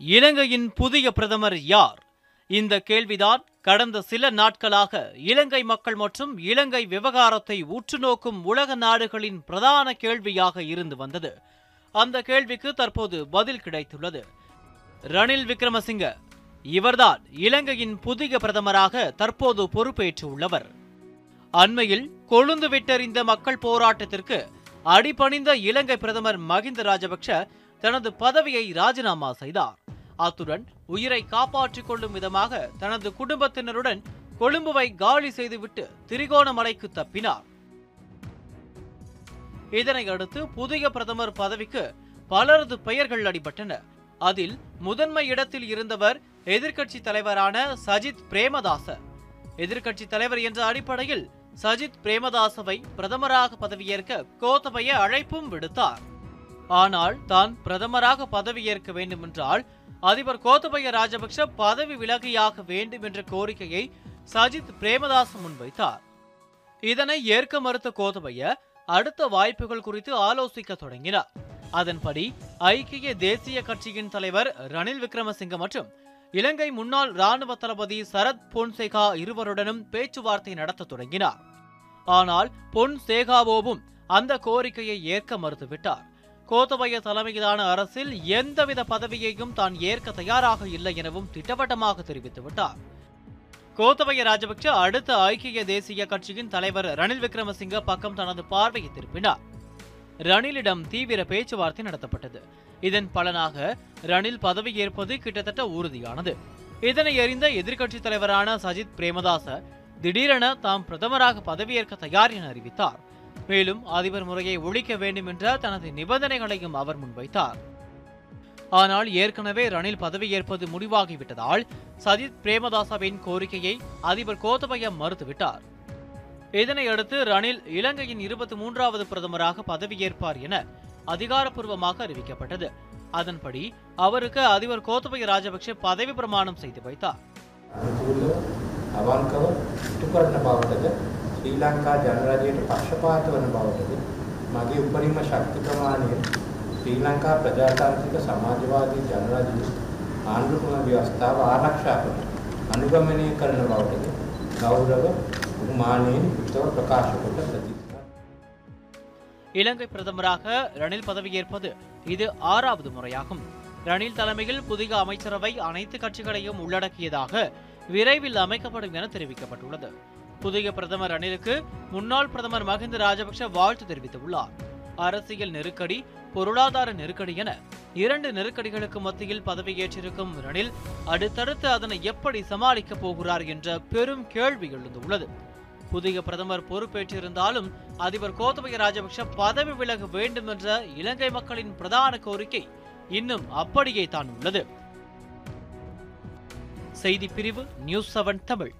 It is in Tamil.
இலங்கையின் புதிய பிரதமர் யார்? இந்த கேள்விதான் கடந்த சில நாட்களாக இலங்கை மக்கள் மற்றும் இலங்கை விவகாரத்தை உற்று நோக்கும் உலக நாடுகளின் பிரதான கேள்வியாக இருந்து வந்தது. அந்த கேள்விக்கு தற்போது பதில் கிடைத்துள்ளது. ரணில் விக்ரமசிங்க இவர்தான் இலங்கையின் புதிய பிரதமராக தற்போது பொறுப்பேற்றுள்ளவர். அண்மையில் கொழுந்து விட்டறிந்த மக்கள் போராட்டத்திற்கு அடிபணிந்த இலங்கை பிரதமர் மகிந்த ராஜபக்ஷ தனது பதவியை ராஜினாமா செய்தார். அத்துடன் உயிரை காப்பாற்றிக் கொள்ளும் விதமாக தனது குடும்பத்தினருடன் கொழும்புவை காலி செய்துவிட்டு திரிகோணமலைக்கு தப்பினார். இதனை அடுத்து புதிய பிரதமர் பதவிக்கு பலரது பெயர்கள் அடிபட்டன. அதில் முதன்மை இடத்தில் இருந்தவர் எதிர்க்கட்சி தலைவரான சஜித் பிரேமதாச. எதிர்க்கட்சி தலைவர் என்ற அடிப்படையில் சஜித் பிரேமதாசவை பிரதமராக பதவியேற்க கோத்தபய அழைப்பும் விடுத்தார். ஆனால் தான் பிரதமராக பதவியேற்க வேண்டுமென்றால் அதிபர் கோத்தபய ராஜபக்ஷ பதவி விலகியாக வேண்டும் என்ற கோரிக்கையை சஜித் பிரேமதாஸ் முன்வைத்தார். இதனை ஏற்க மறுத்த கோத்தபய அடுத்த வாய்ப்புகள் குறித்து ஆலோசிக்க தொடங்கினார். அதன்படி ஐக்கிய தேசிய கட்சியின் தலைவர் ரணில் விக்ரமசிங்க மற்றும் இலங்கை முன்னாள் ராணுவ தளபதி சரத் பொன்சேகா இருவருடனும் பேச்சுவார்த்தை நடத்த தொடங்கினார். ஆனால் பொன்சேகாவோவும் அந்த கோரிக்கையை ஏற்க மறுத்துவிட்டார். கோத்தபய தலைமையிலான அரசில் எந்தவித பதவியையும் தான் ஏற்க தயாராக இல்லை எனவும் திட்டவட்டமாக தெரிவித்துவிட்டார் கோத்தபய ராஜபக்ச அடுத்த ஐக்கிய தேசிய கட்சியின் தலைவர் ரணில் விக்ரமசிங்க பக்கம் தனது பார்வையை திருப்பினார். ரணிலிடம் தீவிர பேச்சுவார்த்தை நடத்தப்பட்டது. இதன் பலனாக ரணில் பதவியேற்பது கிட்டத்தட்ட உறுதியானது. இதனை அறிந்த எதிர்க்கட்சித் தலைவரான சஜித் பிரேமதாச திடீரென தாம் பிரதமராக பதவியேற்க தயார் என அறிவித்தார். மேலும் அதிபர் முறையை ஒழிக்க வேண்டும் என்ற தனது நிபந்தனைகளையும் அவர் முன்வைத்தார். ஆனால் ஏற்கனவே ரணில் பதவியேற்பது முடிவாகிவிட்டதால் சஜித் பிரேமதாசவின் கோரிக்கையை அதிபர் கோத்தபய மறுத்துவிட்டார். இதனையடுத்து ரணில் இலங்கையின் இருபத்தி மூன்றாவது பிரதமராக பதவியேற்பார் என அதிகாரப்பூர்வமாக அறிவிக்கப்பட்டது. அதன்படி அவருக்கு அதிபர் கோத்தபய ராஜபக்சே பதவி பிரமாணம் செய்து வைத்தார். අනුකූලව අවංකව ඉටු කරන බවටද ශ්‍රී ලංකා ජනරජයට පක්ෂපාත වන බවටද මගේ උපරිම ශක්ති ප්‍රමාණයෙන් ශ්‍රී ලංකා ප්‍රජාතාන්ත්‍රික සමාජවාදී ජනරජයේ ආණ්ඩුක්‍රම ව්‍යවස්ථාව ආරක්ෂා කොට අනුගමනය කරන බවටද ගෞරව උමානයෙන් යුක්තව ප්‍රකාශ කොට ප්‍රතික්ෂේප இலங்கை பிரதமராக ரணில் பதவியேற்பது இது ஆறாவது முறையாகும் ரணில் தலைமையில் புதிய அமைச்சரவை அனைத்து கட்சிகளையும் உள்ளடக்கியதாக விரைவில் அமைக்கப்படும் என தெரிவிக்கப்பட்டுள்ளது புதிய பிரதமர் ரணிலுக்கு முன்னாள் பிரதமர் மஹிந்த ராஜபக்ஷ வாழ்த்து தெரிவித்துள்ளார். அரசியல் நெருக்கடி பொருளாதார நெருக்கடி என இரண்டு நெருக்கடிகளுக்கு மத்தியில் பதவியேற்றிருக்கும் ரணில் அடுத்தடுத்து அதனை எப்படி சமாளிக்கப் போகிறார் என்ற பெரும் கேள்வி எழுந்துள்ளது. புதிய பிரதமர் பொறுப்பேற்றிருந்தாலும் அதிபர் கோத்தபய ராஜபக்ஷ பதவி விலக வேண்டும் என்ற இலங்கை மக்களின் பிரதான கோரிக்கை இன்னும் அப்படியே தான் உள்ளது. செய்தி பிரிவு நியூஸ் செவன் தமிழ்.